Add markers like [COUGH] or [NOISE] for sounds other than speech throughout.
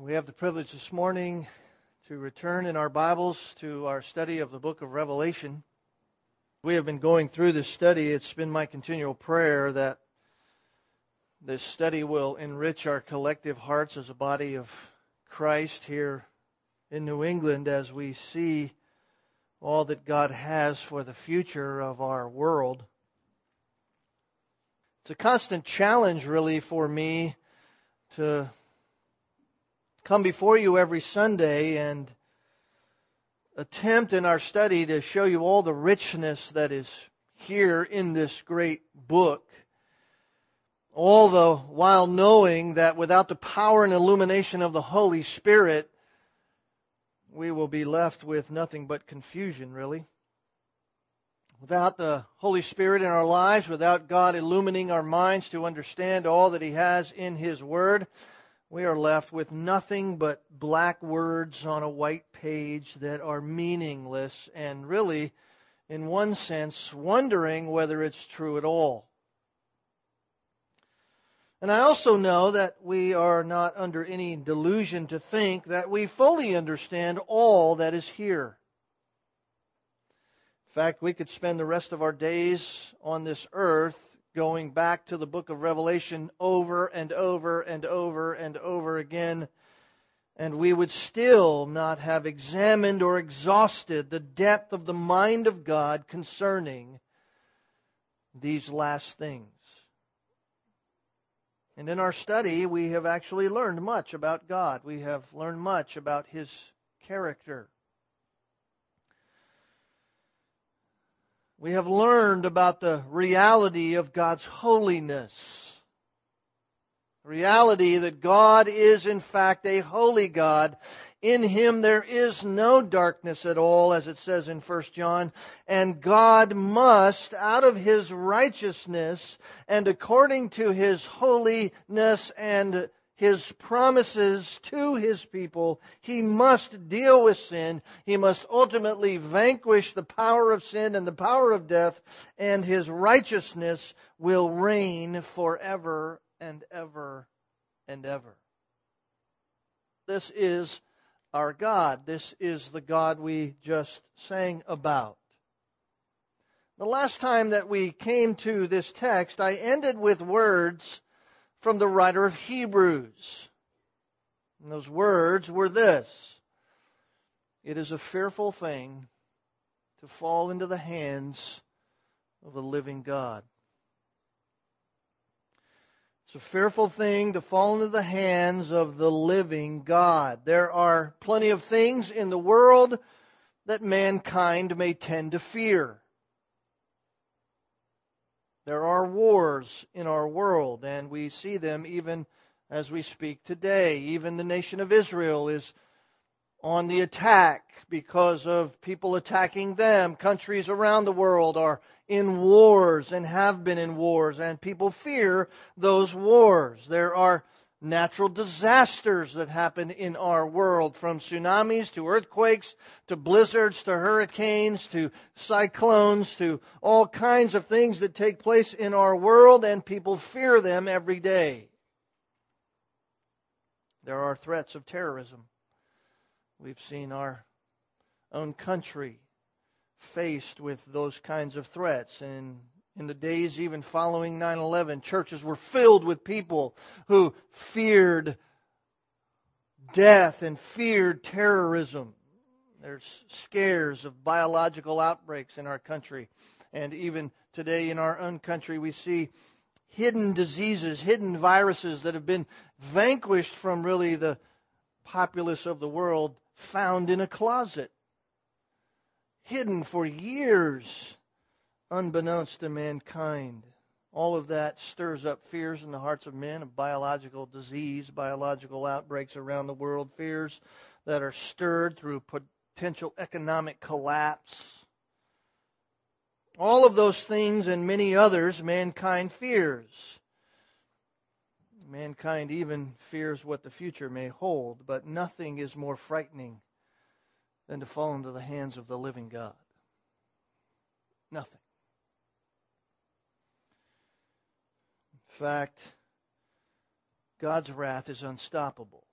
We have the privilege this morning to return in our Bibles to our study of the book of Revelation. We have been going through this study. It's been my continual prayer that this study will enrich our collective hearts as a body of Christ here in New England as we see all that God has for the future of our world. It's a constant challenge, really, for me to come before you every Sunday and attempt in our study to show you all the richness that is here in this great book. All the while knowing that without the power and illumination of the Holy Spirit, we will be left with nothing but confusion, really. Without the Holy Spirit in our lives, without God illumining our minds to understand all that He has in His Word, we are left with nothing but black words on a white page that are meaningless and really, in one sense, wondering whether it's true at all. And I also know that we are not under any delusion to think that we fully understand all that is here. In fact, we could spend the rest of our days on this earth going back to the book of Revelation over and over and over and over again, and we would still not have examined or exhausted the depth of the mind of God concerning these last things. And in our study, we have actually learned much about God. We have learned much about His character. We have learned about the reality of God's holiness. Reality that God is in fact a holy God. In Him there is no darkness at all, as it says in 1 John. And God must, out of His righteousness and according to His holiness and his promises to his people, he must deal with sin. He must ultimately vanquish the power of sin and the power of death, and his righteousness will reign forever and ever and ever. This is our God. This is the God we just sang about. The last time that we came to this text, I ended with words from the writer of Hebrews. And those words were this It is a fearful thing to fall into the hands of the living God. It's a fearful thing to fall into the hands of the living God. There are plenty of things in the world that mankind may tend to fear. There are wars in our world, and we see them even as we speak today. Even the nation of Israel is on the attack because of people attacking them. Countries around the world are in wars and have been in wars, and people fear those wars. There are natural disasters that happen in our world from tsunamis to earthquakes to blizzards to hurricanes to cyclones to all kinds of things that take place in our world and people fear them every day. There are threats of terrorism. We've seen our own country faced with those kinds of threats and in the days even following 9 11, churches were filled with people who feared death and feared terrorism. There's scares of biological outbreaks in our country. And even today in our own country, we see hidden diseases, hidden viruses that have been vanquished from really the populace of the world found in a closet, hidden for years unbeknownst to mankind. All of that stirs up fears in the hearts of men of biological disease, biological outbreaks around the world, fears that are stirred through potential economic collapse. All of those things and many others mankind fears. Mankind even fears what the future may hold, but nothing is more frightening than to fall into the hands of the living God. Nothing. Fact, God's wrath is unstoppable.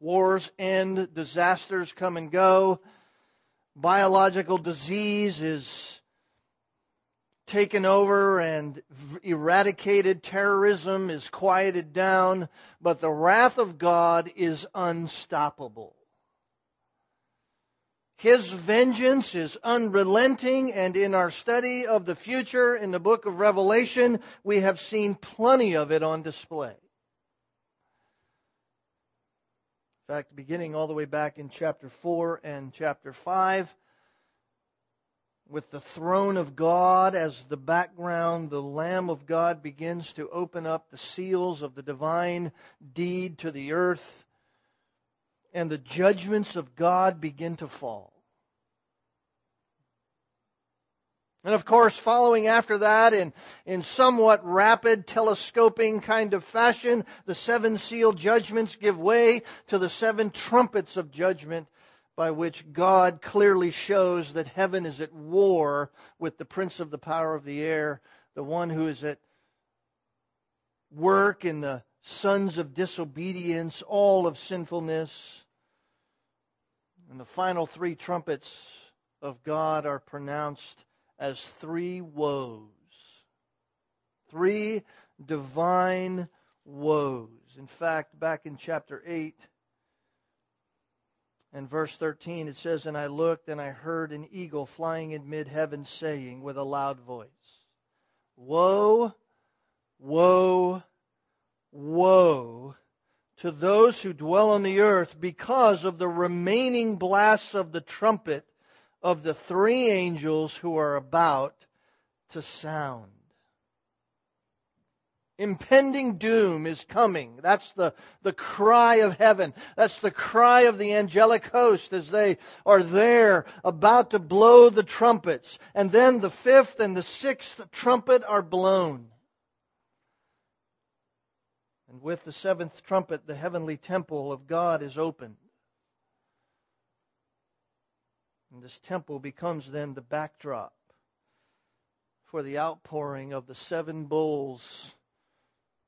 Wars end, disasters come and go, biological disease is taken over and eradicated, terrorism is quieted down, but the wrath of God is unstoppable. His vengeance is unrelenting, and in our study of the future in the book of Revelation, we have seen plenty of it on display. In fact, beginning all the way back in chapter 4 and chapter 5, with the throne of God as the background, the Lamb of God begins to open up the seals of the divine deed to the earth, and the judgments of God begin to fall. And of course, following after that in, in somewhat rapid telescoping kind of fashion, the seven seal judgments give way to the seven trumpets of judgment by which God clearly shows that heaven is at war with the prince of the power of the air, the one who is at work in the sons of disobedience, all of sinfulness. And the final three trumpets of God are pronounced as three woes. Three divine woes. In fact, back in chapter 8, and verse 13, it says, And I looked and I heard an eagle flying in mid heaven saying with a loud voice, Woe, woe, woe to those who dwell on the earth because of the remaining blasts of the trumpet of the three angels who are about to sound. Impending doom is coming. That's the, the cry of heaven. That's the cry of the angelic host as they are there about to blow the trumpets. And then the fifth and the sixth trumpet are blown. And with the seventh trumpet, the heavenly temple of God is opened. And this temple becomes then the backdrop for the outpouring of the seven bowls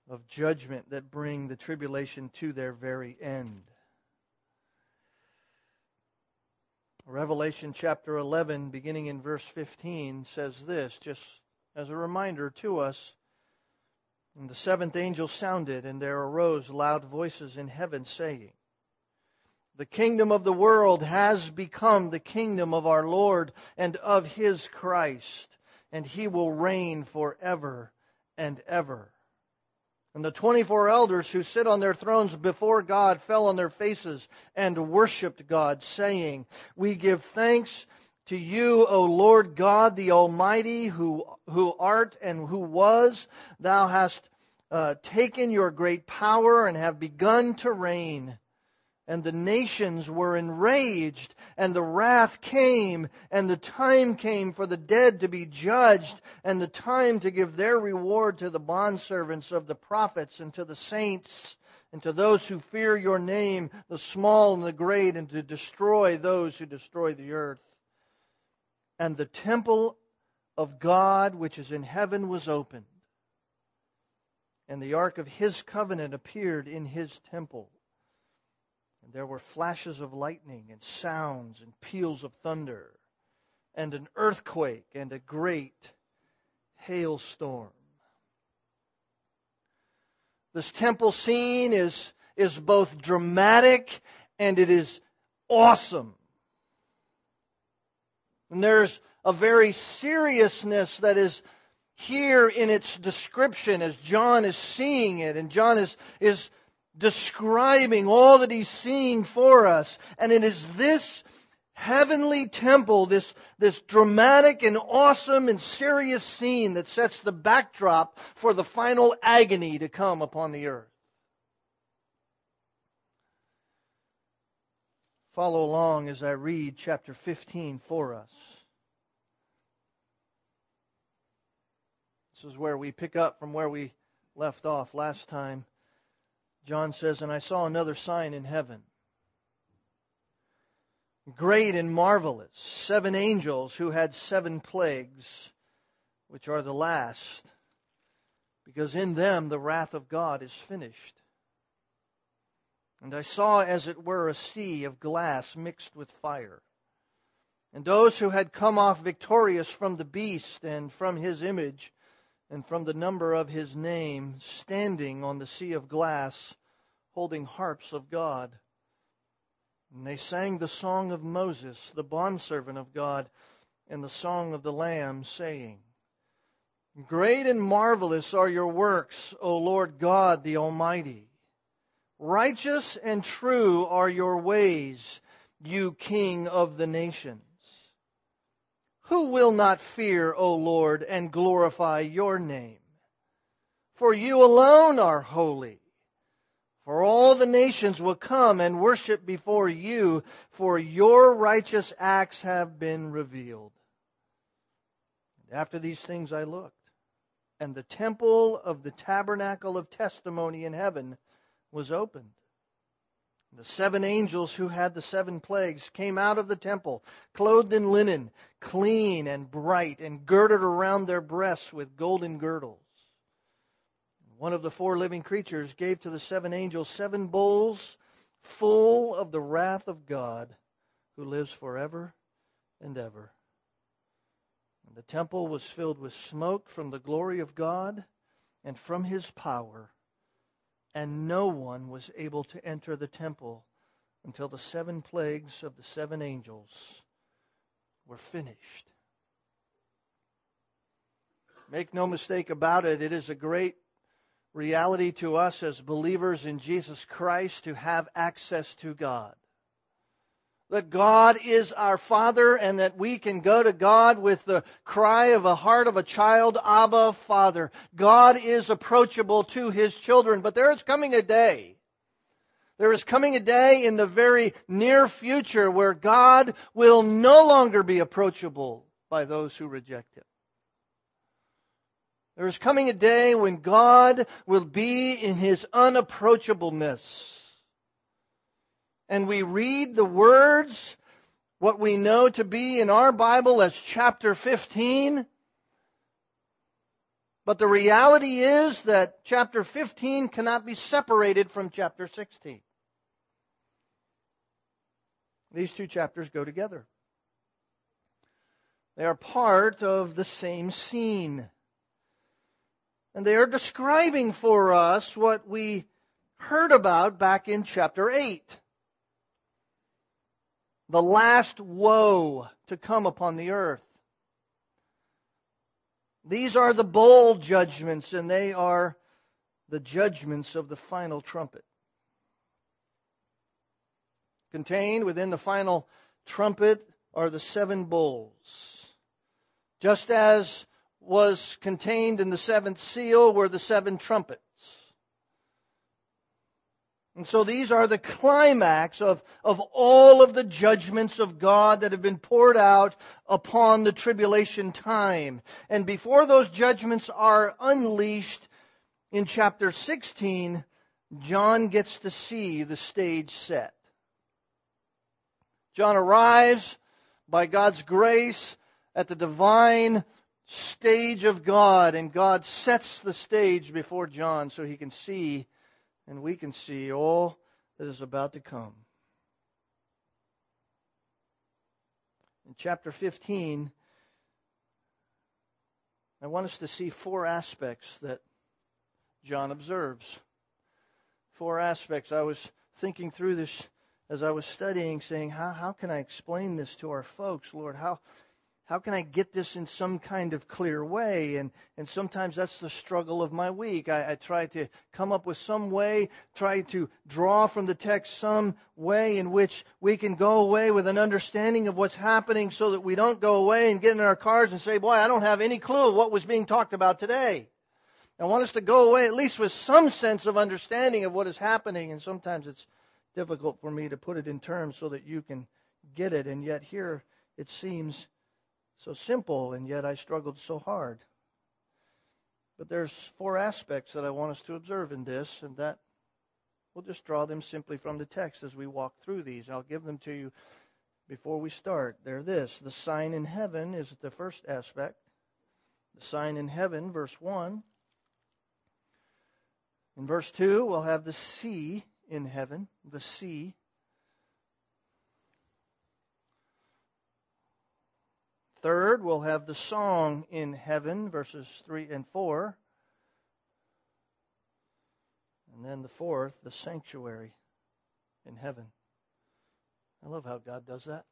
of judgment that bring the tribulation to their very end. Revelation chapter 11, beginning in verse 15, says this, just as a reminder to us. And the seventh angel sounded, and there arose loud voices in heaven saying, The kingdom of the world has become the kingdom of our Lord and of his Christ, and he will reign forever and ever. And the 24 elders who sit on their thrones before God fell on their faces and worshiped God, saying, We give thanks to you, O Lord God, the Almighty, who, who art and who was. Thou hast uh, taken your great power and have begun to reign and the nations were enraged, and the wrath came, and the time came for the dead to be judged, and the time to give their reward to the bondservants of the prophets and to the saints, and to those who fear your name, the small and the great, and to destroy those who destroy the earth. And the temple of God which is in heaven was opened, and the ark of his covenant appeared in his temple. And there were flashes of lightning and sounds and peals of thunder and an earthquake and a great hailstorm. This temple scene is, is both dramatic and it is awesome. And there's a very seriousness that is here in its description as John is seeing it and John is, is describing all that he's seeing for us. And it is this heavenly temple, this, this dramatic and awesome and serious scene that sets the backdrop for the final agony to come upon the earth. Follow along as I read chapter 15 for us. This is where we pick up from where we left off last time. John says, And I saw another sign in heaven. Great and marvelous, seven angels who had seven plagues, which are the last, because in them the wrath of God is finished. And I saw as it were a sea of glass mixed with fire. And those who had come off victorious from the beast and from his image and from the number of his name, standing on the sea of glass, holding harps of God. And they sang the song of Moses, the bondservant of God, and the song of the Lamb, saying, Great and marvelous are your works, O Lord God the Almighty. Righteous and true are your ways, you King of the nations. Who will not fear, O Lord, and glorify your name? For you alone are holy. For all the nations will come and worship before you, for your righteous acts have been revealed. After these things I looked, and the temple of the tabernacle of testimony in heaven was opened. The seven angels who had the seven plagues came out of the temple, clothed in linen, clean and bright, and girded around their breasts with golden girdles. One of the four living creatures gave to the seven angels seven bowls full of the wrath of God who lives forever and ever. And the temple was filled with smoke from the glory of God and from his power and no one was able to enter the temple until the seven plagues of the seven angels were finished. Make no mistake about it, it is a great reality to us as believers in Jesus Christ to have access to God that God is our Father and that we can go to God with the cry of a heart of a child, Abba, Father. God is approachable to His children, but there is coming a day. There is coming a day in the very near future where God will no longer be approachable by those who reject Him. There is coming a day when God will be in His unapproachableness and we read the words, what we know to be in our Bible as chapter 15. But the reality is that chapter 15 cannot be separated from chapter 16. These two chapters go together. They are part of the same scene. And they are describing for us what we heard about back in chapter 8 the last woe to come upon the earth. These are the bowl judgments, and they are the judgments of the final trumpet. Contained within the final trumpet are the seven bowls. Just as was contained in the seventh seal were the seven trumpets. And so these are the climax of, of all of the judgments of God that have been poured out upon the tribulation time. And before those judgments are unleashed in chapter 16, John gets to see the stage set. John arrives by God's grace at the divine stage of God, and God sets the stage before John so he can see and we can see all that is about to come. In chapter 15, I want us to see four aspects that John observes. Four aspects. I was thinking through this as I was studying, saying, How, how can I explain this to our folks, Lord? How, how can I get this in some kind of clear way? And, and sometimes that's the struggle of my week. I, I try to come up with some way, try to draw from the text some way in which we can go away with an understanding of what's happening so that we don't go away and get in our cars and say, boy, I don't have any clue of what was being talked about today. I want us to go away at least with some sense of understanding of what is happening. And sometimes it's difficult for me to put it in terms so that you can get it. And yet here it seems so simple, and yet I struggled so hard. But there's four aspects that I want us to observe in this, and that we'll just draw them simply from the text as we walk through these. I'll give them to you before we start. They're this the sign in heaven is the first aspect. The sign in heaven, verse 1. In verse 2, we'll have the sea in heaven, the sea. Third, we'll have the song in heaven, verses 3 and 4. And then the fourth, the sanctuary in heaven. I love how God does that.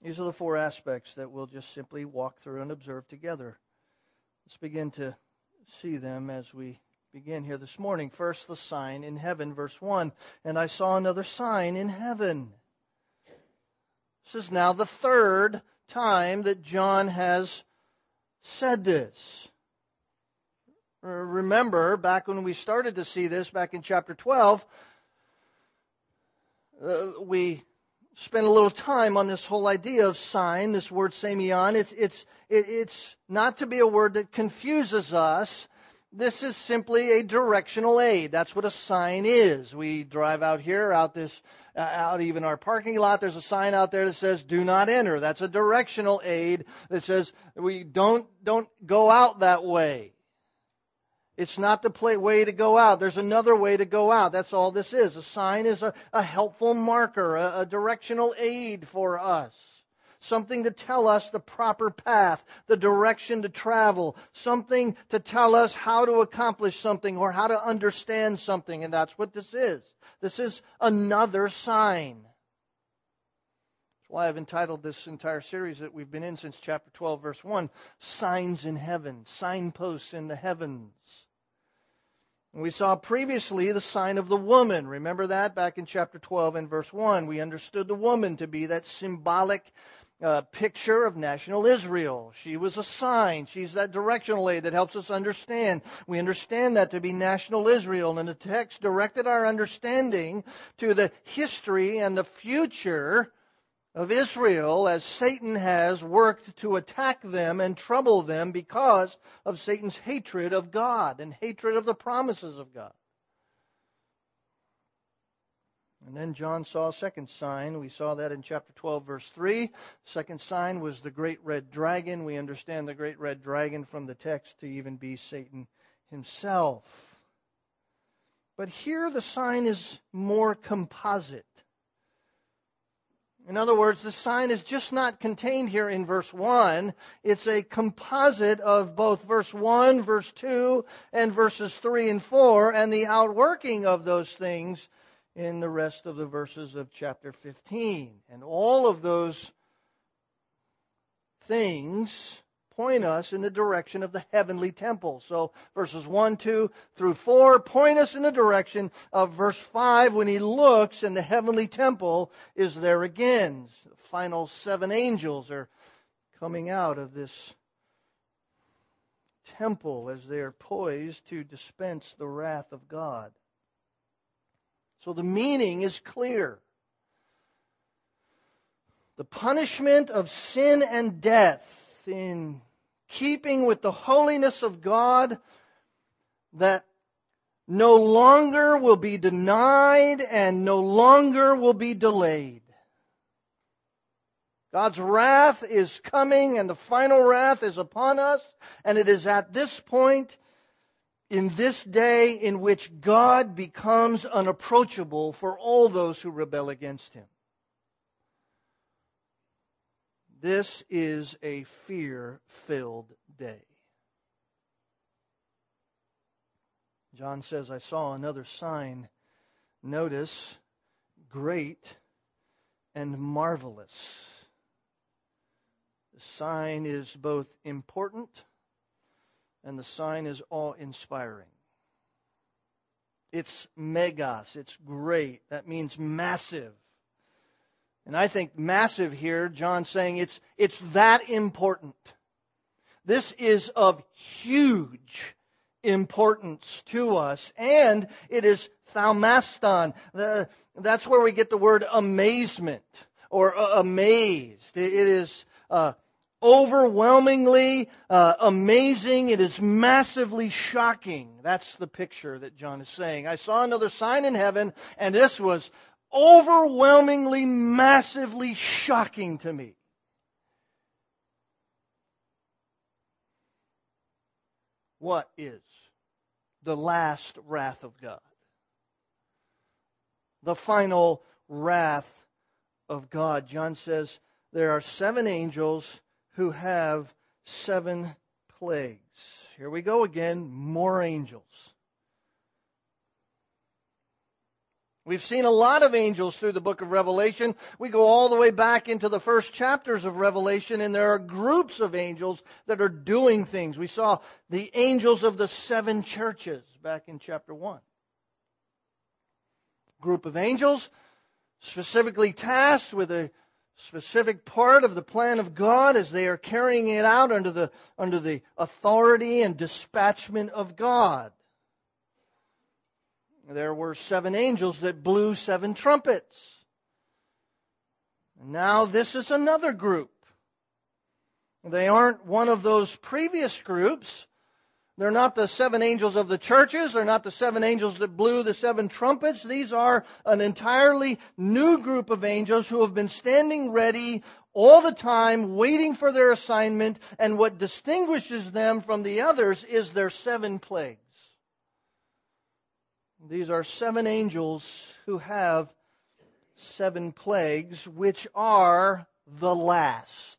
These are the four aspects that we'll just simply walk through and observe together. Let's begin to see them as we begin here this morning. First, the sign in heaven, verse 1. And I saw another sign in heaven. This is now the third time that John has said this. Remember, back when we started to see this, back in chapter 12, uh, we spent a little time on this whole idea of sign, this word semeion. It's, it's, it's not to be a word that confuses us. This is simply a directional aid. That's what a sign is. We drive out here, out this, uh, out even our parking lot. There's a sign out there that says "Do not enter." That's a directional aid that says we don't don't go out that way. It's not the play, way to go out. There's another way to go out. That's all this is. A sign is a, a helpful marker, a, a directional aid for us. Something to tell us the proper path, the direction to travel, something to tell us how to accomplish something or how to understand something, and that's what this is. This is another sign. That's why I've entitled this entire series that we've been in since chapter 12, verse 1, Signs in Heaven, Signposts in the Heavens. We saw previously the sign of the woman. Remember that back in chapter 12 and verse 1. We understood the woman to be that symbolic uh, picture of national Israel. She was a sign. She's that directional aid that helps us understand. We understand that to be national Israel. And the text directed our understanding to the history and the future of Israel as Satan has worked to attack them and trouble them because of Satan's hatred of God and hatred of the promises of God. And then John saw a second sign. We saw that in chapter 12, verse 3. Second sign was the great red dragon. We understand the great red dragon from the text to even be Satan himself. But here the sign is more composite. In other words, the sign is just not contained here in verse 1. It's a composite of both verse 1, verse 2, and verses 3 and 4, and the outworking of those things in the rest of the verses of chapter 15. And all of those things point us in the direction of the heavenly temple. So verses 1, 2 through 4 point us in the direction of verse 5 when he looks and the heavenly temple is there again. The final seven angels are coming out of this temple as they are poised to dispense the wrath of God. So the meaning is clear. The punishment of sin and death in keeping with the holiness of God that no longer will be denied and no longer will be delayed. God's wrath is coming and the final wrath is upon us and it is at this point in this day in which God becomes unapproachable for all those who rebel against him. This is a fear filled day. John says, I saw another sign. Notice, great and marvelous. The sign is both important and the sign is awe inspiring. It's megas, it's great. That means massive. And I think massive here, John saying it's, it's that important. This is of huge importance to us. And it is thaumaston. that's where we get the word amazement or uh, amazed. It is uh, overwhelmingly uh, amazing. It is massively shocking. That's the picture that John is saying. I saw another sign in heaven, and this was overwhelmingly, massively shocking to me. What is the last wrath of God. The final wrath of God. John says there are seven angels who have seven plagues. Here we go again, more angels. We've seen a lot of angels through the book of Revelation. We go all the way back into the first chapters of Revelation, and there are groups of angels that are doing things. We saw the angels of the seven churches back in chapter 1. Group of angels specifically tasked with a specific part of the plan of God as they are carrying it out under the, under the authority and dispatchment of God. There were seven angels that blew seven trumpets. Now this is another group. They aren't one of those previous groups. They're not the seven angels of the churches. They're not the seven angels that blew the seven trumpets. These are an entirely new group of angels who have been standing ready all the time, waiting for their assignment. And what distinguishes them from the others is their seven plagues. These are seven angels who have seven plagues, which are the last,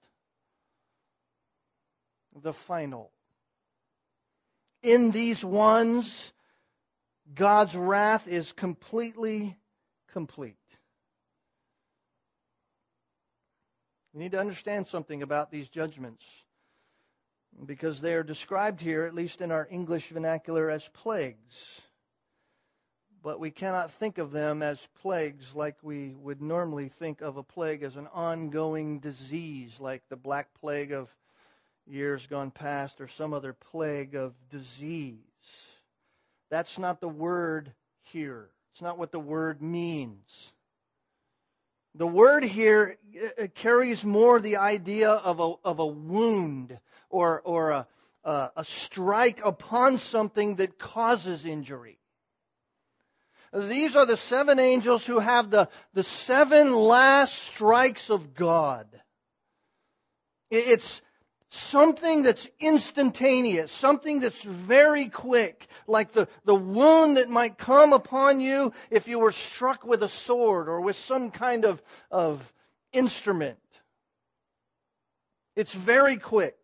the final. In these ones, God's wrath is completely complete. We need to understand something about these judgments because they are described here, at least in our English vernacular, as plagues but we cannot think of them as plagues like we would normally think of a plague as an ongoing disease, like the Black Plague of years gone past or some other plague of disease. That's not the word here. It's not what the word means. The word here uh, uh, carries more the idea of a, of a wound or, or a, a strike upon something that causes injury. These are the seven angels who have the, the seven last strikes of God. It's something that's instantaneous, something that's very quick, like the, the wound that might come upon you if you were struck with a sword or with some kind of, of instrument. It's very quick.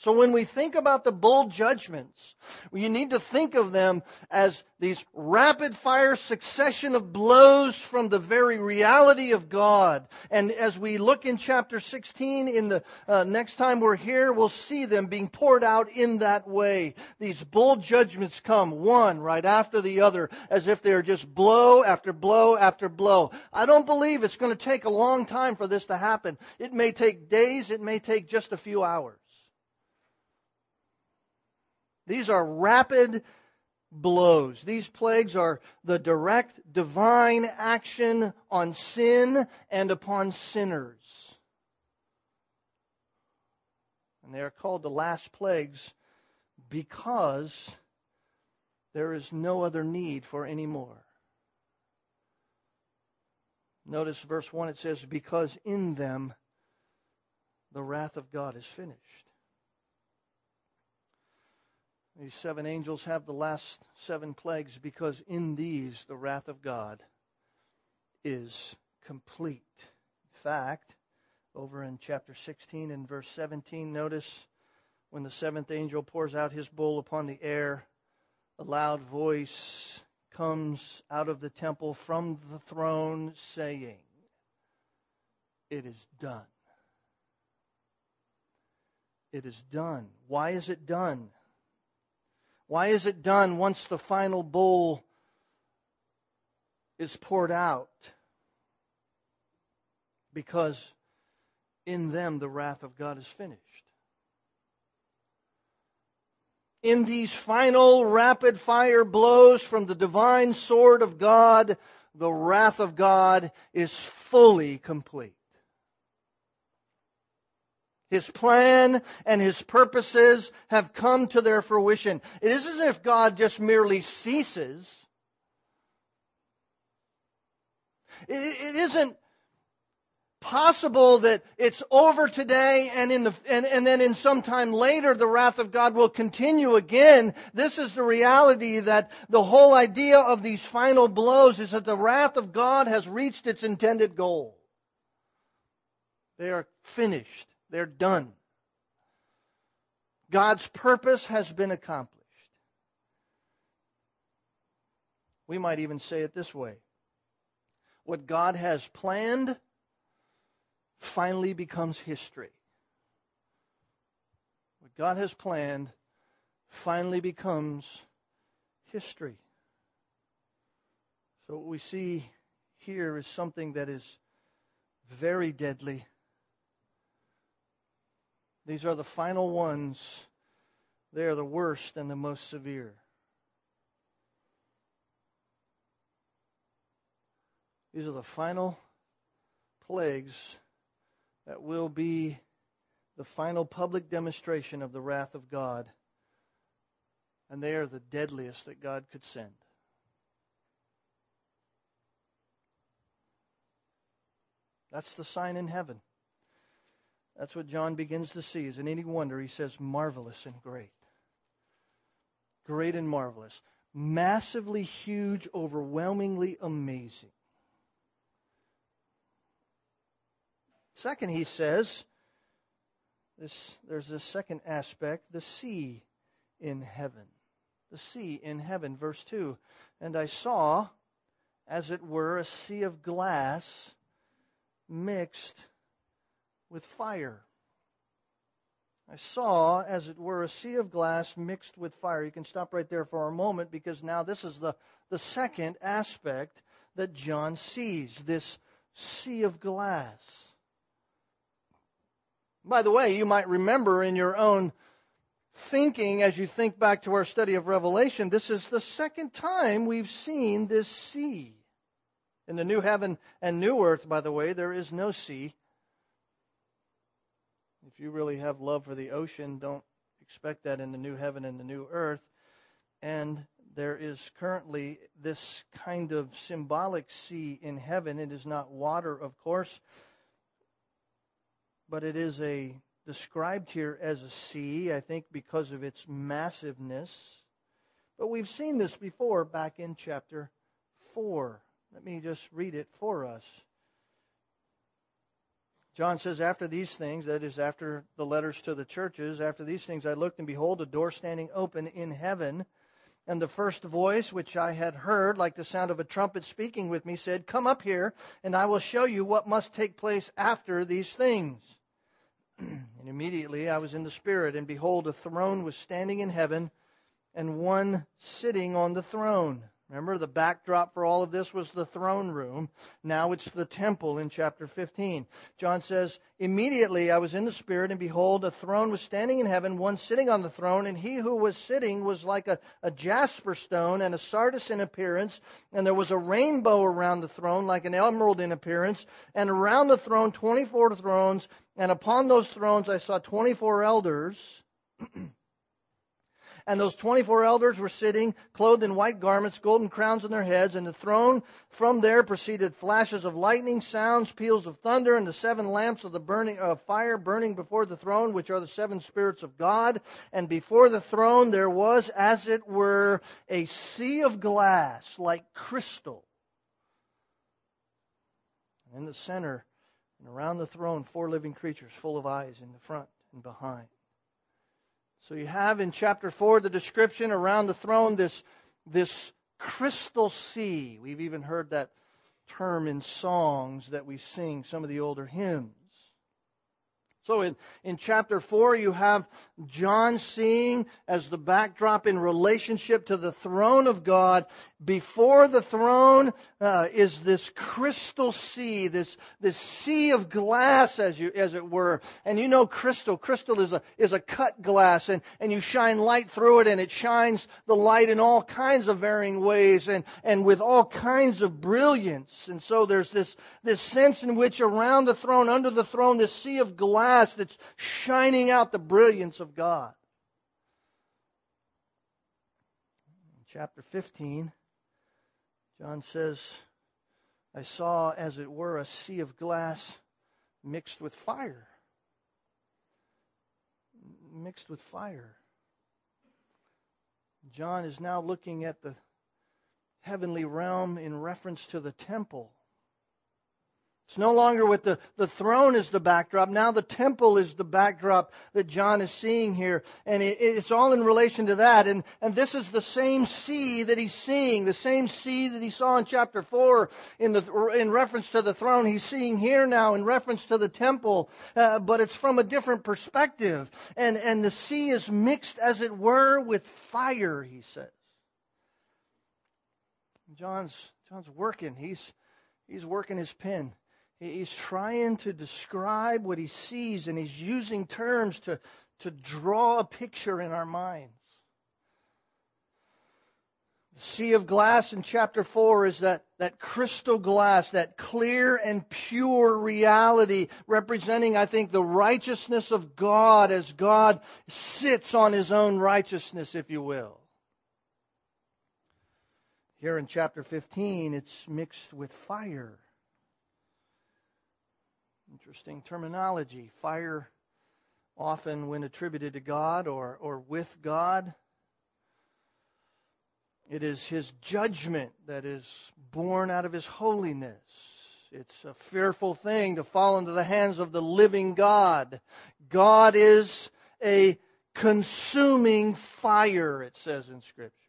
So when we think about the bowl judgments, you need to think of them as these rapid fire succession of blows from the very reality of God. And as we look in chapter 16 in the uh, next time we're here, we'll see them being poured out in that way. These bowl judgments come one right after the other as if they're just blow after blow after blow. I don't believe it's going to take a long time for this to happen. It may take days, it may take just a few hours. These are rapid blows. These plagues are the direct divine action on sin and upon sinners. And they are called the last plagues because there is no other need for any more. Notice verse 1 it says, Because in them the wrath of God is finished. These seven angels have the last seven plagues because in these the wrath of God is complete. In fact, over in chapter 16 and verse 17, notice when the seventh angel pours out his bowl upon the air, a loud voice comes out of the temple from the throne saying, It is done. It is done. Why is it done? Why is it done once the final bowl is poured out? Because in them the wrath of God is finished. In these final rapid fire blows from the divine sword of God, the wrath of God is fully complete. His plan and his purposes have come to their fruition. It isn't as if God just merely ceases. It, isn't possible that it's over today and in the and, and then in some time later the wrath of God will continue again. This is the reality that the whole idea of these final blows is that the wrath of God has reached its intended goal. They are finished. They're done. God's purpose has been accomplished. We might even say it this way. What God has planned finally becomes history. What God has planned finally becomes history. So what we see here is something that is very deadly. These are the final ones. They are the worst and the most severe. These are the final plagues that will be the final public demonstration of the wrath of God. And they are the deadliest that God could send. That's the sign in heaven. That's what John begins to see. Is it any wonder he says marvelous and great? Great and marvelous. Massively huge, overwhelmingly amazing. Second, he says, this, there's a second aspect, the sea in heaven. The sea in heaven, verse 2. And I saw, as it were, a sea of glass mixed with fire. I saw, as it were, a sea of glass mixed with fire. You can stop right there for a moment because now this is the, the second aspect that John sees this sea of glass. By the way, you might remember in your own thinking as you think back to our study of Revelation, this is the second time we've seen this sea. In the new heaven and new earth, by the way, there is no sea. If you really have love for the ocean, don't expect that in the new heaven and the new earth. And there is currently this kind of symbolic sea in heaven. It is not water, of course, but it is a described here as a sea, I think because of its massiveness. But we've seen this before back in chapter 4. Let me just read it for us. John says, After these things, that is, after the letters to the churches, after these things I looked, and behold, a door standing open in heaven. And the first voice, which I had heard, like the sound of a trumpet speaking with me, said, Come up here, and I will show you what must take place after these things. [CLEARS THROAT] and immediately I was in the Spirit, and behold, a throne was standing in heaven, and one sitting on the throne. Remember, the backdrop for all of this was the throne room. Now it's the temple in chapter 15. John says, Immediately I was in the Spirit, and behold, a throne was standing in heaven, one sitting on the throne, and he who was sitting was like a, a jasper stone and a sardius in appearance, and there was a rainbow around the throne, like an emerald in appearance, and around the throne 24 thrones, and upon those thrones I saw 24 elders. [CLEARS THROAT] And those 24 elders were sitting, clothed in white garments, golden crowns on their heads, and the throne from there proceeded flashes of lightning, sounds, peals of thunder, and the seven lamps of the burning of fire burning before the throne, which are the seven spirits of God. And before the throne there was, as it were, a sea of glass like crystal. And in the center and around the throne, four living creatures full of eyes in the front and behind. So you have in chapter 4 the description around the throne, this, this crystal sea. We've even heard that term in songs that we sing, some of the older hymns. So in, in chapter 4, you have John seeing as the backdrop in relationship to the throne of God. Before the throne uh, is this crystal sea, this, this sea of glass, as, you, as it were. And you know crystal. Crystal is a, is a cut glass, and, and you shine light through it, and it shines the light in all kinds of varying ways and, and with all kinds of brilliance. And so there's this, this sense in which around the throne, under the throne, this sea of glass, glass that's shining out the brilliance of God. Chapter 15, John says, I saw, as it were, a sea of glass mixed with fire. Mixed with fire. John is now looking at the heavenly realm in reference to the temple. It's no longer with the, the throne as the backdrop. Now the temple is the backdrop that John is seeing here. And it, it's all in relation to that. And, and this is the same sea that he's seeing, the same sea that he saw in chapter 4 in, the, in reference to the throne. He's seeing here now in reference to the temple. Uh, but it's from a different perspective. And, and the sea is mixed, as it were, with fire, he says. John's, John's working. He's, he's working his pen. He's trying to describe what he sees, and he's using terms to, to draw a picture in our minds. The sea of glass in chapter 4 is that, that crystal glass, that clear and pure reality, representing, I think, the righteousness of God as God sits on his own righteousness, if you will. Here in chapter 15, it's mixed with fire. Interesting terminology. Fire, often when attributed to God or, or with God, it is His judgment that is born out of His holiness. It's a fearful thing to fall into the hands of the living God. God is a consuming fire, it says in Scripture.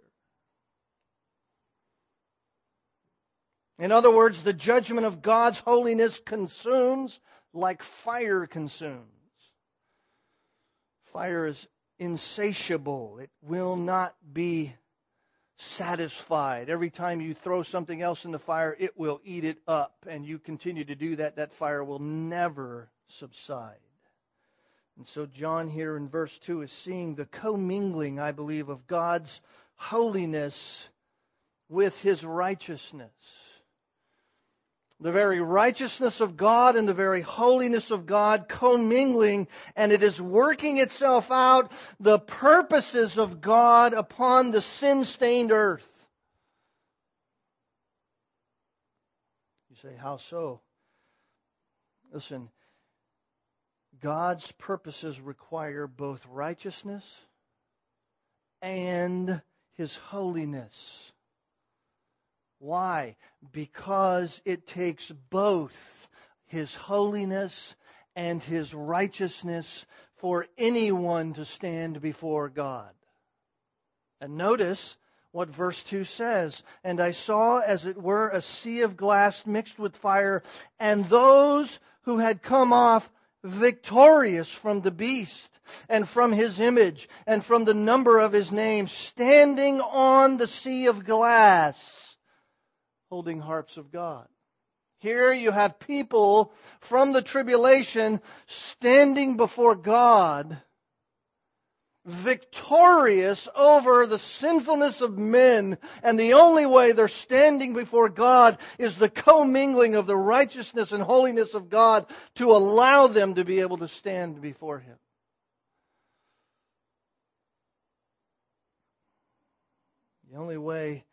In other words, the judgment of God's holiness consumes like fire consumes. Fire is insatiable. It will not be satisfied. Every time you throw something else in the fire, it will eat it up. And you continue to do that, that fire will never subside. And so, John here in verse 2 is seeing the commingling, I believe, of God's holiness with his righteousness the very righteousness of God and the very holiness of God commingling, and it is working itself out the purposes of God upon the sin stained earth. You say, how so? Listen, God's purposes require both righteousness and his holiness. Why? Because it takes both His holiness and His righteousness for anyone to stand before God. And notice what verse 2 says. And I saw, as it were, a sea of glass mixed with fire, and those who had come off victorious from the beast and from his image and from the number of his name, standing on the sea of glass holding harps of God. Here you have people from the tribulation standing before God, victorious over the sinfulness of men, and the only way they're standing before God is the commingling of the righteousness and holiness of God to allow them to be able to stand before Him. The only way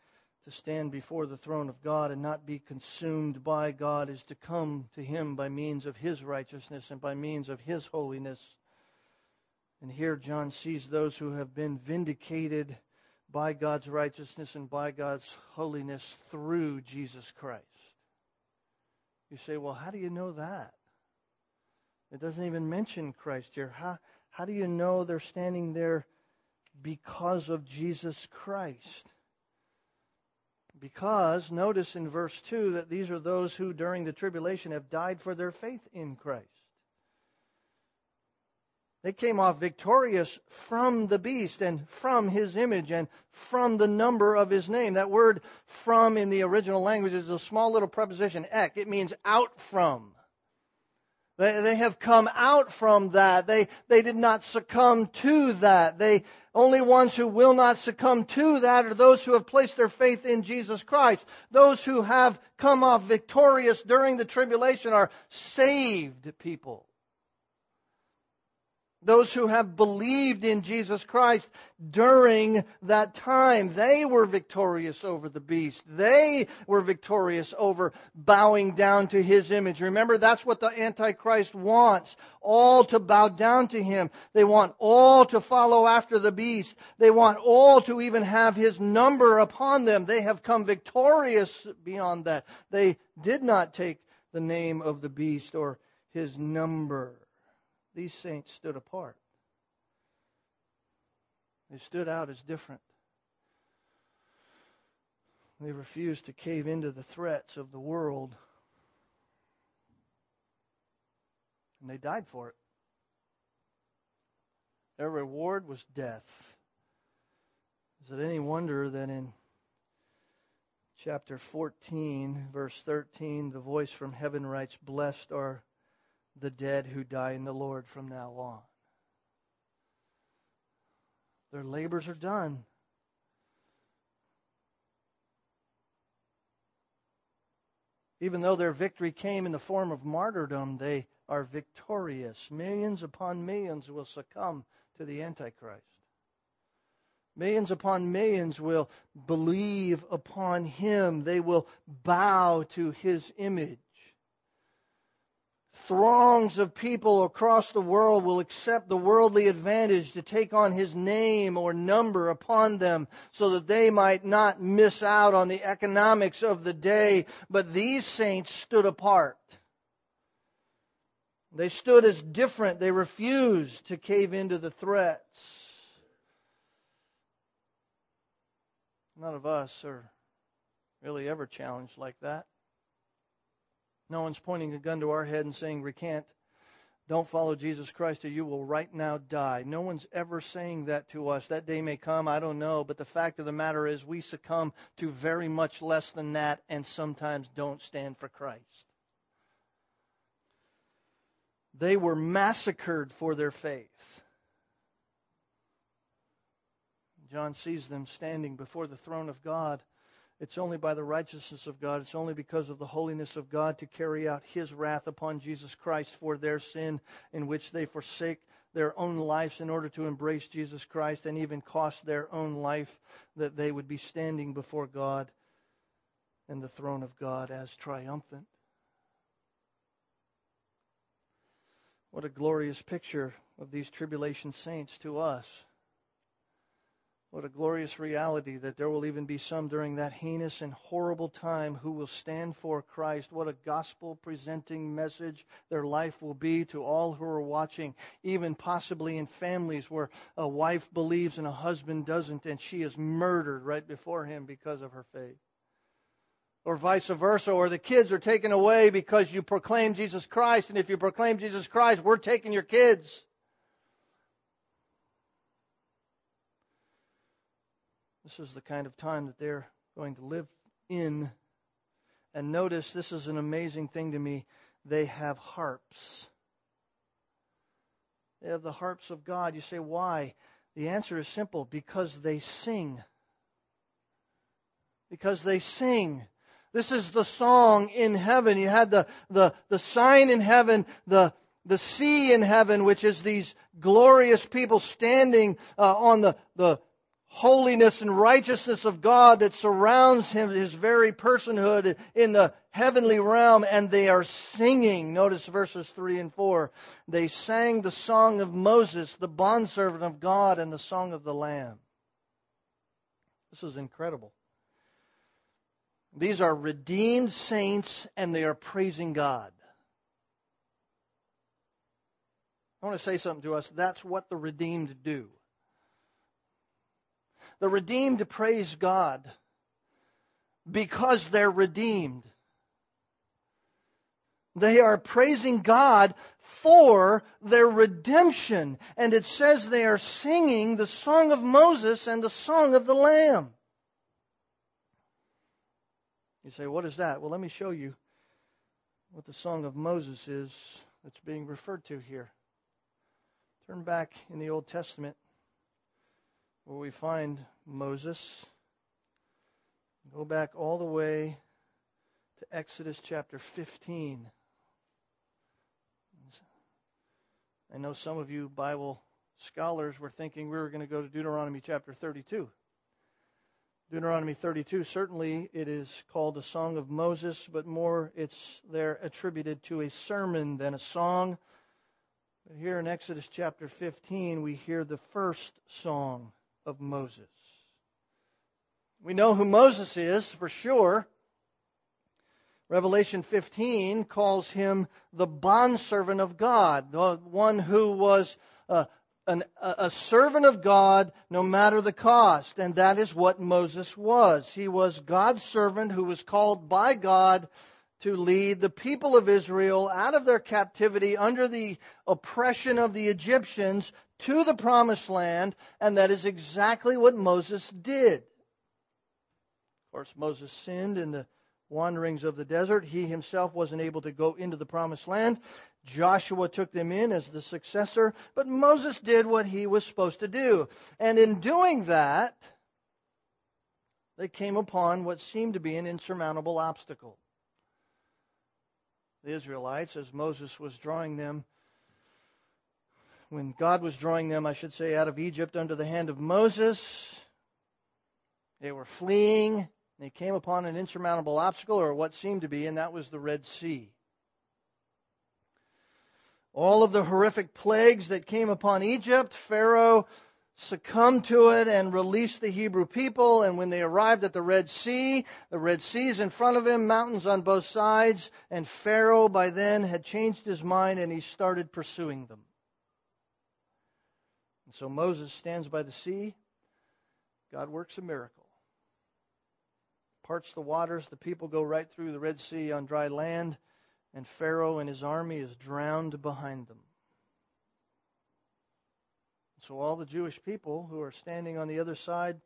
to stand before the throne of God and not be consumed by God is to come to Him by means of His righteousness and by means of His holiness. And here John sees those who have been vindicated by God's righteousness and by God's holiness through Jesus Christ. You say, well, how do you know that? It doesn't even mention Christ here. How, how do you know they're standing there because of Jesus Christ? Because notice in verse 2 that these are those who during the tribulation have died for their faith in Christ. They came off victorious from the beast and from his image and from the number of his name. That word from in the original language is a small little preposition, ek. It means out from. They, they have come out from that. They, they did not succumb to that. They, only ones who will not succumb to that are those who have placed their faith in Jesus Christ. Those who have come off victorious during the tribulation are saved people. Those who have believed in Jesus Christ during that time. They were victorious over the beast. They were victorious over bowing down to his image. Remember, that's what the Antichrist wants. All to bow down to him. They want all to follow after the beast. They want all to even have his number upon them. They have come victorious beyond that. They did not take the name of the beast or his number these saints stood apart. They stood out as different. They refused to cave into the threats of the world. And they died for it. Their reward was death. Is it any wonder that in chapter 14, verse 13, the voice from heaven writes, Blessed are the dead who die in the Lord from now on. Their labors are done. Even though their victory came in the form of martyrdom, they are victorious. Millions upon millions will succumb to the Antichrist. Millions upon millions will believe upon him. They will bow to his image. Throngs of people across the world will accept the worldly advantage to take on his name or number upon them so that they might not miss out on the economics of the day. But these saints stood apart. They stood as different. They refused to cave into the threats. None of us are really ever challenged like that. No one's pointing a gun to our head and saying, recant. Don't follow Jesus Christ or you will right now die. No one's ever saying that to us. That day may come, I don't know. But the fact of the matter is, we succumb to very much less than that and sometimes don't stand for Christ. They were massacred for their faith. John sees them standing before the throne of God it's only by the righteousness of God. It's only because of the holiness of God to carry out His wrath upon Jesus Christ for their sin, in which they forsake their own lives in order to embrace Jesus Christ and even cost their own life, that they would be standing before God and the throne of God as triumphant. What a glorious picture of these tribulation saints to us. What a glorious reality that there will even be some during that heinous and horrible time who will stand for Christ. What a gospel presenting message their life will be to all who are watching, even possibly in families where a wife believes and a husband doesn't, and she is murdered right before him because of her faith. Or vice versa, or the kids are taken away because you proclaim Jesus Christ, and if you proclaim Jesus Christ, we're taking your kids. This is the kind of time that they're going to live in. And notice this is an amazing thing to me. They have harps. They have the harps of God. You say, why? The answer is simple because they sing. Because they sing. This is the song in heaven. You had the, the, the sign in heaven, the, the sea in heaven, which is these glorious people standing uh, on the, the holiness and righteousness of God that surrounds him, his very personhood in the heavenly realm, and they are singing. Notice verses 3 and 4. They sang the song of Moses, the bondservant of God, and the song of the Lamb. This is incredible. These are redeemed saints, and they are praising God. I want to say something to us. That's what the redeemed do. The redeemed praise God because they're redeemed. They are praising God for their redemption. And it says they are singing the song of Moses and the song of the Lamb. You say, what is that? Well, let me show you what the song of Moses is that's being referred to here. Turn back in the Old Testament where we find Moses. Go back all the way to Exodus chapter 15. I know some of you Bible scholars were thinking we were going to go to Deuteronomy chapter 32. Deuteronomy 32, certainly it is called a song of Moses, but more it's there attributed to a sermon than a song. But here in Exodus chapter 15, we hear the first song of Moses. We know who Moses is for sure. Revelation 15 calls him the bondservant of God, the one who was uh, an, a servant of God no matter the cost. And that is what Moses was. He was God's servant who was called by God to lead the people of Israel out of their captivity under the oppression of the Egyptians to the promised land. And that is exactly what Moses did. Of course, Moses sinned in the wanderings of the desert. He himself wasn't able to go into the promised land. Joshua took them in as the successor, but Moses did what he was supposed to do. And in doing that, they came upon what seemed to be an insurmountable obstacle. The Israelites, as Moses was drawing them, when God was drawing them, I should say, out of Egypt under the hand of Moses, they were fleeing. They came upon an insurmountable obstacle, or what seemed to be, and that was the Red Sea all of the horrific plagues that came upon Egypt, Pharaoh succumbed to it and released the Hebrew people. And when they arrived at the Red Sea, the Red Sea is in front of him, mountains on both sides, and Pharaoh by then had changed his mind and he started pursuing them. And so Moses stands by the sea. God works a miracle. Parts the waters, the people go right through the Red Sea on dry land and Pharaoh and his army is drowned behind them. So all the Jewish people who are standing on the other side,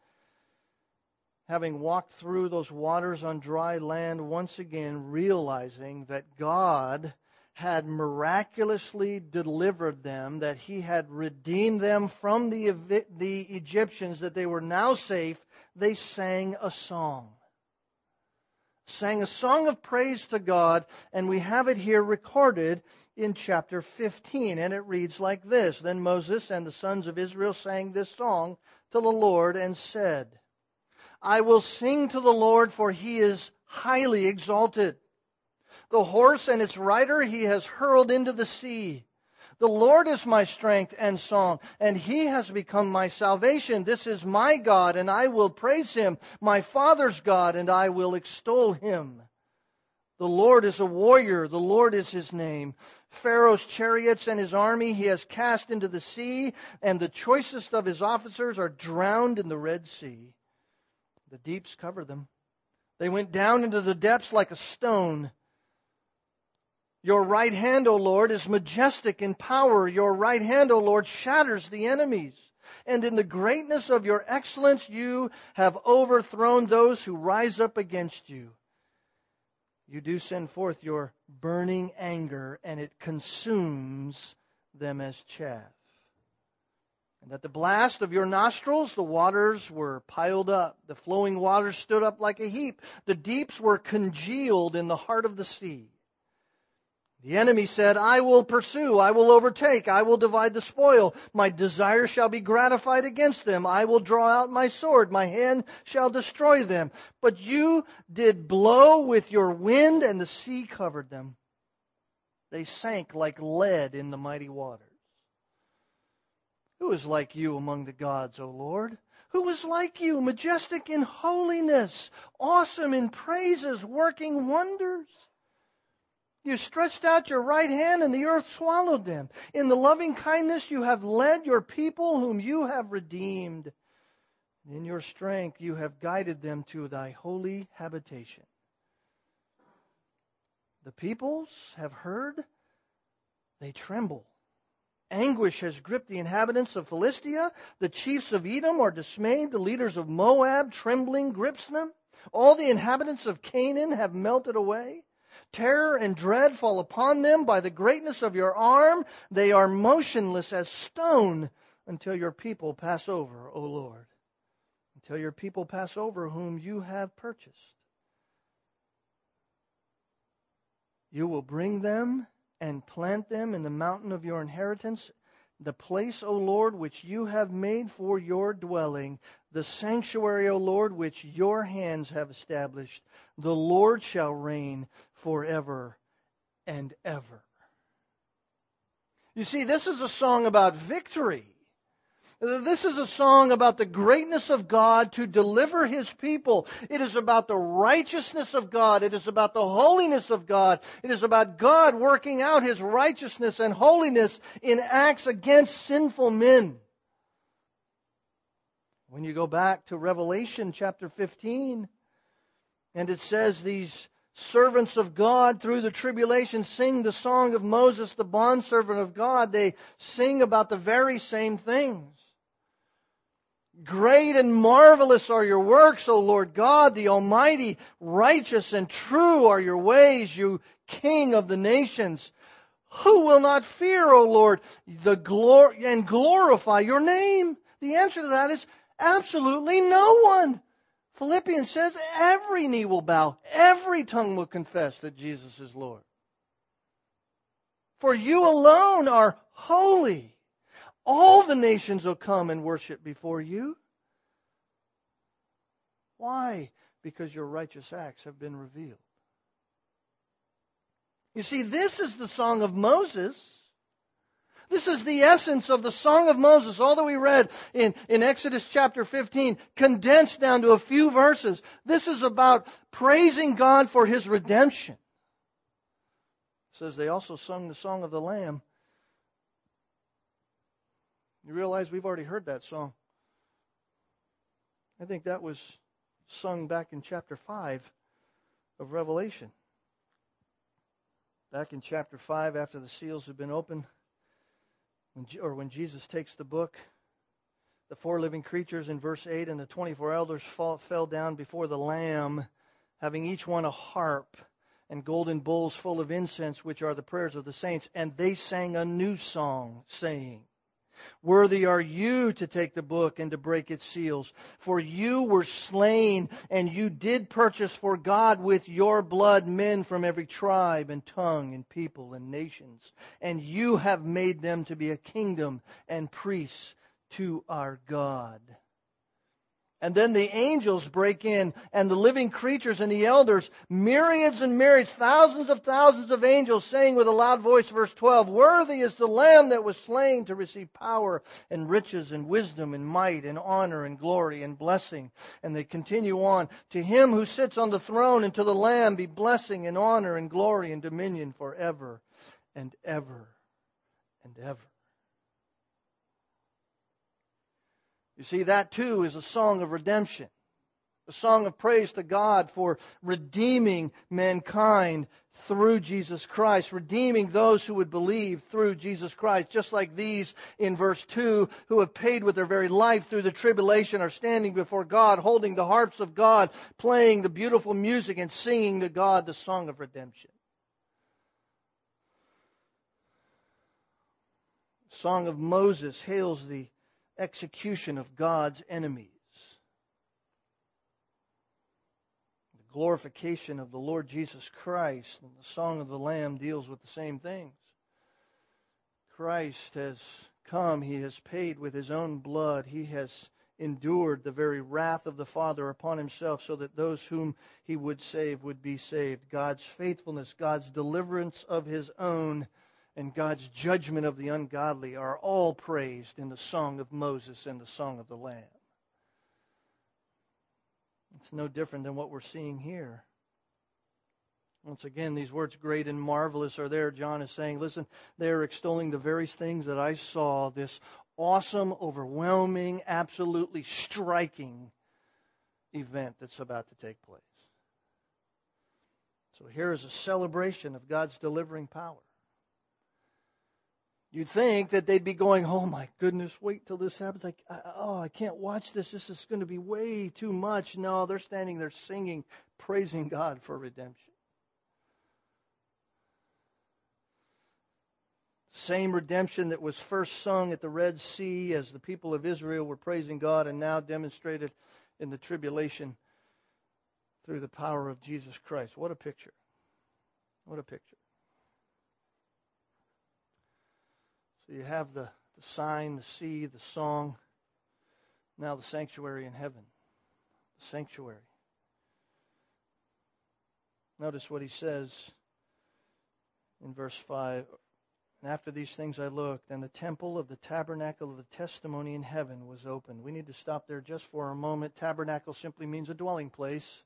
having walked through those waters on dry land, once again realizing that God had miraculously delivered them, that he had redeemed them from the, the Egyptians, that they were now safe, they sang a song sang a song of praise to God, and we have it here recorded in chapter 15. And it reads like this Then Moses and the sons of Israel sang this song to the Lord and said, I will sing to the Lord, for he is highly exalted. The horse and its rider he has hurled into the sea. The Lord is my strength and song, and he has become my salvation. This is my God, and I will praise him, my Father's God, and I will extol him. The Lord is a warrior, the Lord is his name. Pharaoh's chariots and his army he has cast into the sea, and the choicest of his officers are drowned in the Red Sea. The deeps cover them. They went down into the depths like a stone. Your right hand, O Lord, is majestic in power. Your right hand, O Lord, shatters the enemies. And in the greatness of your excellence, you have overthrown those who rise up against you. You do send forth your burning anger, and it consumes them as chaff. And at the blast of your nostrils, the waters were piled up. The flowing waters stood up like a heap. The deeps were congealed in the heart of the sea. The enemy said, I will pursue, I will overtake, I will divide the spoil. My desire shall be gratified against them. I will draw out my sword, my hand shall destroy them. But you did blow with your wind, and the sea covered them. They sank like lead in the mighty waters. Who is like you among the gods, O Lord? Who is like you, majestic in holiness, awesome in praises, working wonders? You stretched out your right hand and the earth swallowed them. In the loving kindness you have led your people whom you have redeemed. In your strength you have guided them to thy holy habitation. The peoples have heard, they tremble. Anguish has gripped the inhabitants of Philistia. The chiefs of Edom are dismayed. The leaders of Moab, trembling, grips them. All the inhabitants of Canaan have melted away. Terror and dread fall upon them by the greatness of your arm. They are motionless as stone until your people pass over, O Lord. Until your people pass over whom you have purchased. You will bring them and plant them in the mountain of your inheritance, the place, O Lord, which you have made for your dwelling, the sanctuary, O Lord, which your hands have established. The Lord shall reign forever and ever. You see, this is a song about victory. This is a song about the greatness of God to deliver His people. It is about the righteousness of God. It is about the holiness of God. It is about God working out His righteousness and holiness in acts against sinful men. When you go back to Revelation chapter 15, and it says these servants of God through the tribulation sing the song of Moses, the bondservant of God, they sing about the very same things. Great and marvelous are your works, O Lord God, the Almighty. Righteous and true are your ways, you King of the nations. Who will not fear, O Lord, the glory and glorify your name? The answer to that is absolutely no one. Philippians says every knee will bow, every tongue will confess that Jesus is Lord. For you alone are holy. All the nations will come and worship before you. Why? Because your righteous acts have been revealed. You see, this is the song of Moses. This is the essence of the Song of Moses, all that we read in, in Exodus chapter 15, condensed down to a few verses. This is about praising God for His redemption. It says they also sung the Song of the Lamb. You realize we've already heard that song. I think that was sung back in chapter 5 of Revelation. Back in chapter 5, after the seals have been opened, when, or when Jesus takes the book, the four living creatures in verse 8 and the 24 elders fall, fell down before the Lamb, having each one a harp and golden bowls full of incense, which are the prayers of the saints. And they sang a new song, saying, Worthy are you to take the book and to break its seals. For you were slain, and you did purchase for God with your blood men from every tribe and tongue and people and nations. And you have made them to be a kingdom and priests to our God. And then the angels break in, and the living creatures and the elders, myriads and myriads, thousands of thousands of angels, saying with a loud voice, verse 12, Worthy is the Lamb that was slain to receive power and riches and wisdom and might and honor and glory and blessing. And they continue on, To him who sits on the throne and to the Lamb be blessing and honor and glory and dominion forever and ever and ever. You see, that too is a song of redemption. A song of praise to God for redeeming mankind through Jesus Christ, redeeming those who would believe through Jesus Christ, just like these in verse 2 who have paid with their very life through the tribulation are standing before God, holding the harps of God, playing the beautiful music and singing to God the song of redemption. Song of Moses hails the execution of God's enemies. The glorification of the Lord Jesus Christ and the Song of the Lamb deals with the same things. Christ has come, he has paid with his own blood, he has endured the very wrath of the Father upon himself so that those whom he would save would be saved. God's faithfulness, God's deliverance of his own and God's judgment of the ungodly are all praised in the song of Moses and the song of the Lamb. It's no different than what we're seeing here. Once again, these words, great and marvelous, are there. John is saying, listen, they are extolling the very things that I saw, this awesome, overwhelming, absolutely striking event that's about to take place. So here is a celebration of God's delivering power. You'd think that they'd be going, oh my goodness, wait till this happens. Like, oh, I can't watch this. This is going to be way too much. No, they're standing there singing, praising God for redemption. Same redemption that was first sung at the Red Sea as the people of Israel were praising God and now demonstrated in the tribulation through the power of Jesus Christ. What a picture. What a picture. So you have the, the sign, the sea, the song, now the sanctuary in heaven. The sanctuary. Notice what he says in verse 5. And after these things I looked, and the temple of the tabernacle of the testimony in heaven was opened. We need to stop there just for a moment. Tabernacle simply means a dwelling place.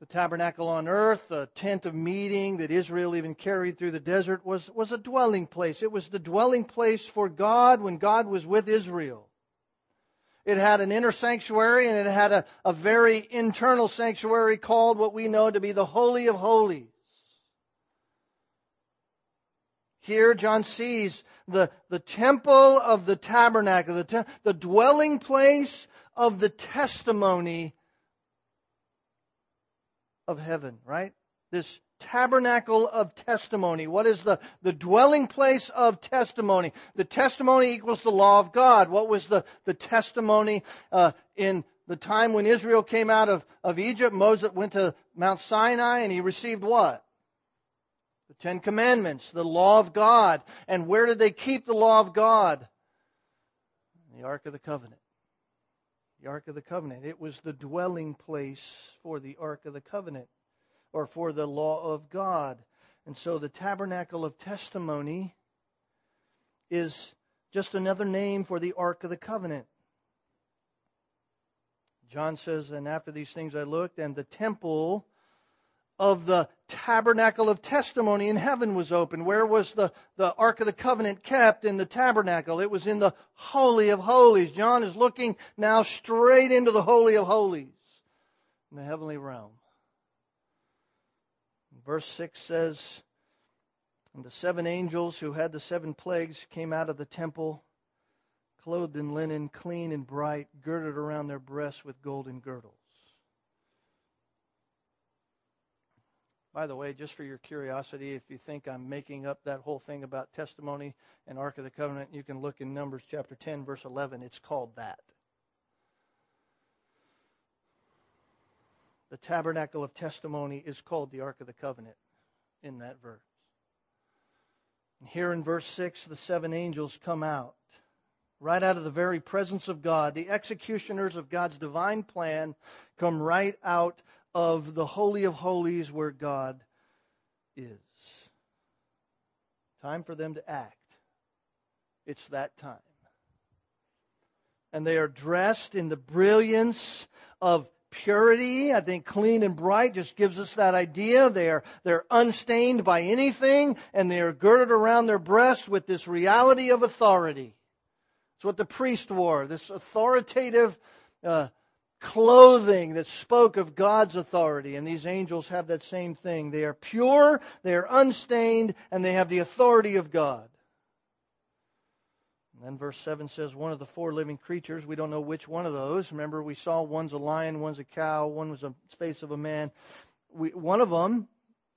The tabernacle on earth, the tent of meeting that Israel even carried through the desert, was, was a dwelling place. It was the dwelling place for God when God was with Israel. It had an inner sanctuary and it had a, a very internal sanctuary called what we know to be the Holy of Holies. Here, John sees the, the temple of the tabernacle, the, te- the dwelling place of the testimony of heaven, right? This tabernacle of testimony. What is the, the dwelling place of testimony? The testimony equals the law of God. What was the, the testimony uh, in the time when Israel came out of, of Egypt? Moses went to Mount Sinai and he received what? The Ten Commandments, the law of God. And where did they keep the law of God? The Ark of the Covenant. The Ark of the Covenant. It was the dwelling place for the Ark of the Covenant or for the law of God. And so the tabernacle of testimony is just another name for the Ark of the Covenant. John says, And after these things I looked, and the temple of the tabernacle of testimony in heaven was open. Where was the, the Ark of the Covenant kept in the tabernacle? It was in the Holy of Holies. John is looking now straight into the Holy of Holies in the heavenly realm. Verse 6 says, And the seven angels who had the seven plagues came out of the temple, clothed in linen, clean and bright, girded around their breasts with golden girdles. By the way, just for your curiosity, if you think I'm making up that whole thing about testimony and Ark of the Covenant, you can look in Numbers chapter 10, verse 11. It's called that. The tabernacle of testimony is called the Ark of the Covenant in that verse. And here in verse 6, the seven angels come out, right out of the very presence of God. The executioners of God's divine plan come right out of the Holy of Holies where God is. Time for them to act. It's that time. And they are dressed in the brilliance of purity. I think clean and bright just gives us that idea. They're, they're unstained by anything and they are girded around their breasts with this reality of authority. It's what the priest wore, this authoritative uh, clothing that spoke of God's authority. And these angels have that same thing. They are pure, they are unstained, and they have the authority of God. And then verse 7 says, one of the four living creatures, we don't know which one of those. Remember, we saw one's a lion, one's a cow, one was a face of a man. We, one of them,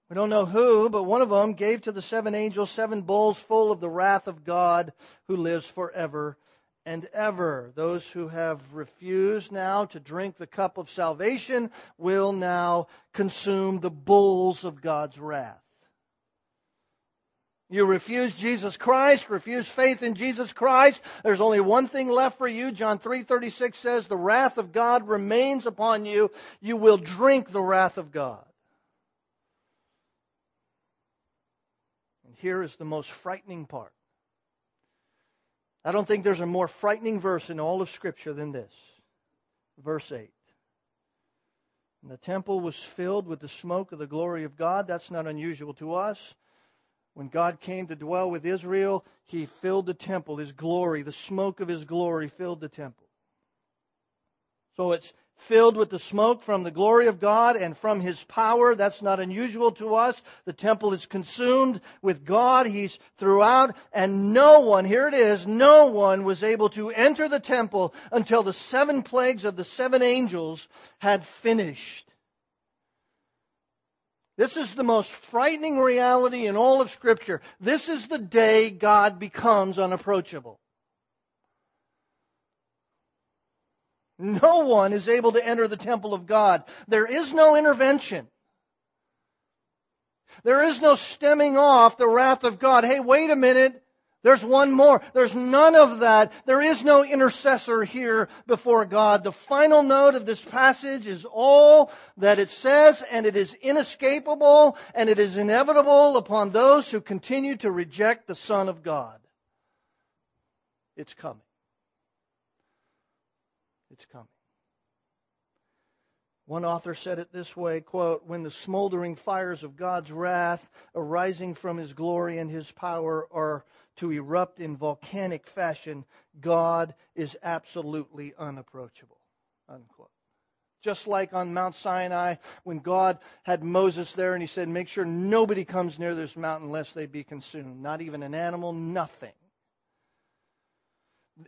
we don't know who, but one of them gave to the seven angels seven bowls full of the wrath of God who lives forever and ever. Those who have refused now to drink the cup of salvation will now consume the bowls of God's wrath. You refuse Jesus Christ, refuse faith in Jesus Christ. There's only one thing left for you. John 3:36 says, "The wrath of God remains upon you. You will drink the wrath of God." And here is the most frightening part. I don't think there's a more frightening verse in all of Scripture than this. Verse 8. And the temple was filled with the smoke of the glory of God. That's not unusual to us. When God came to dwell with Israel, He filled the temple. His glory, the smoke of His glory filled the temple. So it's filled with the smoke from the glory of God and from His power. That's not unusual to us. The temple is consumed with God. He's throughout and no one, here it is, no one was able to enter the temple until the seven plagues of the seven angels had finished. This is the most frightening reality in all of Scripture. This is the day God becomes unapproachable. No one is able to enter the temple of God. There is no intervention. There is no stemming off the wrath of God. Hey, wait a minute. There's one more. There's none of that. There is no intercessor here before God. The final note of this passage is all that it says, and it is inescapable, and it is inevitable upon those who continue to reject the Son of God. It's coming. It's coming. One author said it this way, quote, when the smoldering fires of God's wrath arising from his glory and his power are to erupt in volcanic fashion, God is absolutely unapproachable. Unquote. Just like on Mount Sinai, when God had Moses there and he said, Make sure nobody comes near this mountain lest they be consumed. Not even an animal, nothing.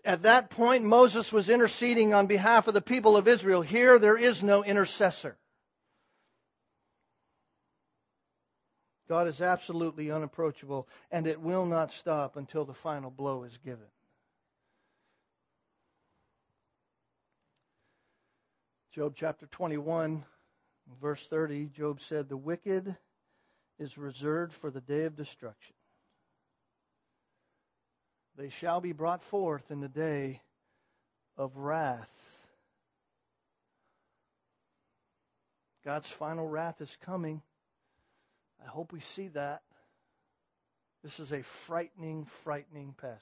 At that point, Moses was interceding on behalf of the people of Israel. Here, there is no intercessor. God is absolutely unapproachable, and it will not stop until the final blow is given. Job chapter 21, verse 30, Job said, The wicked is reserved for the day of destruction. They shall be brought forth in the day of wrath. God's final wrath is coming. I hope we see that. This is a frightening, frightening passage.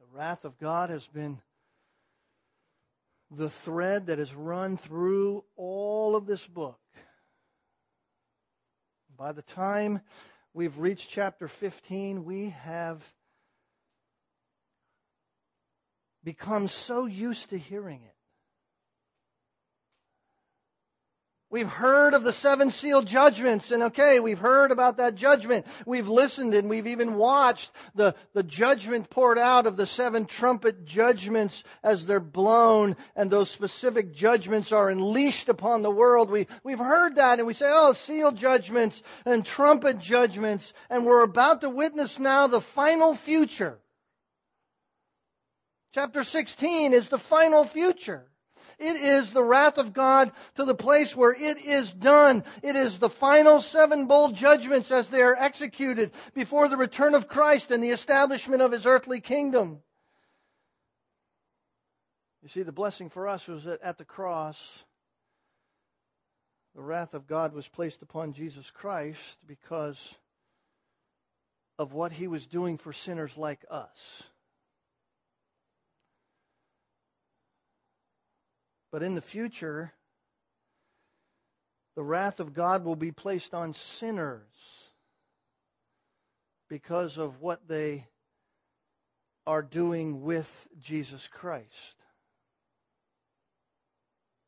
The wrath of God has been the thread that has run through all of this book. By the time we've reached chapter 15, we have become so used to hearing it. We've heard of the seven seal judgments, and okay, we've heard about that judgment. We've listened and we've even watched the, the judgment poured out of the seven trumpet judgments as they're blown, and those specific judgments are unleashed upon the world. We, we've heard that, and we say, oh, seal judgments and trumpet judgments, and we're about to witness now the final future. Chapter 16 is the final future. It is the wrath of God to the place where it is done. It is the final seven bowl judgments as they are executed before the return of Christ and the establishment of his earthly kingdom. You see, the blessing for us was that at the cross, the wrath of God was placed upon Jesus Christ because of what he was doing for sinners like us. But in the future, the wrath of God will be placed on sinners because of what they are doing with Jesus Christ.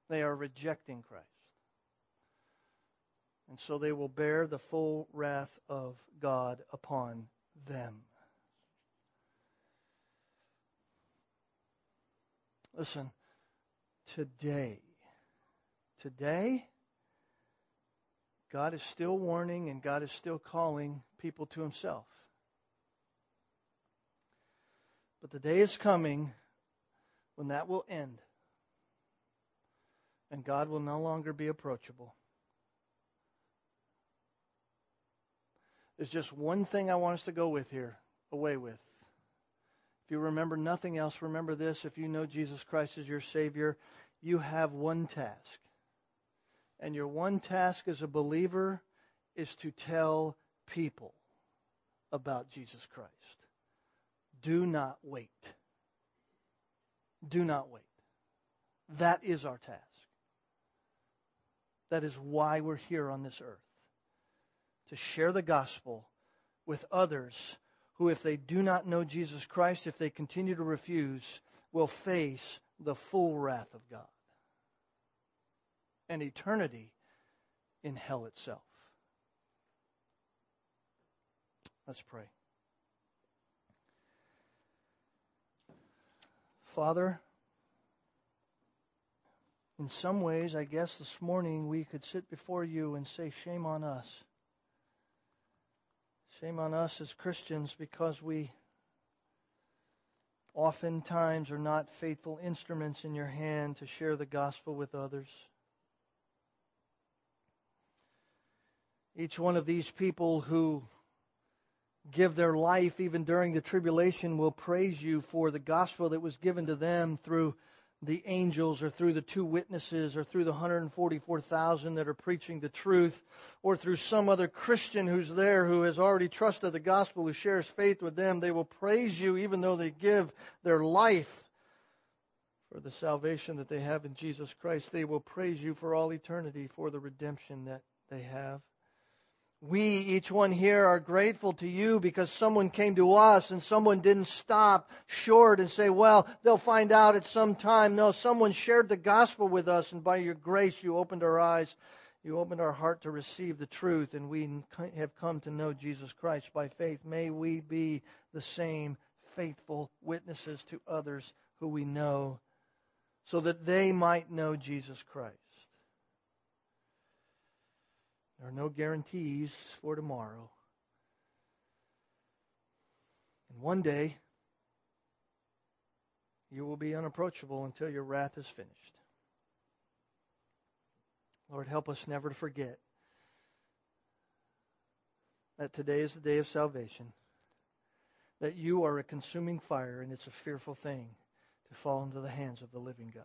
They are rejecting Christ. And so they will bear the full wrath of God upon them. Listen, today. Today, God is still warning and God is still calling people to Himself. But the day is coming when that will end and God will no longer be approachable. There's just one thing I want us to go with here, away with. If you remember nothing else, remember this. If you know Jesus Christ as your Savior, you have one task. And your one task as a believer is to tell people about Jesus Christ. Do not wait. Do not wait. That is our task. That is why we're here on this earth. To share the gospel with others who, if they do not know Jesus Christ, if they continue to refuse, will face the full wrath of God and eternity in hell itself. Let's pray. Father, in some ways, I guess this morning we could sit before you and say, Shame on us. Shame on us as Christians because we oftentimes are not faithful instruments in your hand to share the gospel with others. Each one of these people who give their life even during the tribulation will praise you for the gospel that was given to them through the angels or through the two witnesses or through the 144,000 that are preaching the truth or through some other Christian who's there who has already trusted the gospel, who shares faith with them. They will praise you even though they give their life for the salvation that they have in Jesus Christ. They will praise you for all eternity for the redemption that they have. We, each one here, are grateful to you because someone came to us and someone didn't stop short and say, well, they'll find out at some time. No, someone shared the gospel with us and by your grace you opened our eyes. You opened our heart to receive the truth and we have come to know Jesus Christ by faith. May we be the same faithful witnesses to others who we know so that they might know Jesus Christ. There are no guarantees for tomorrow. And one day, you will be unapproachable until your wrath is finished. Lord, help us never to forget that today is the day of salvation, that you are a consuming fire, and it's a fearful thing to fall into the hands of the living God.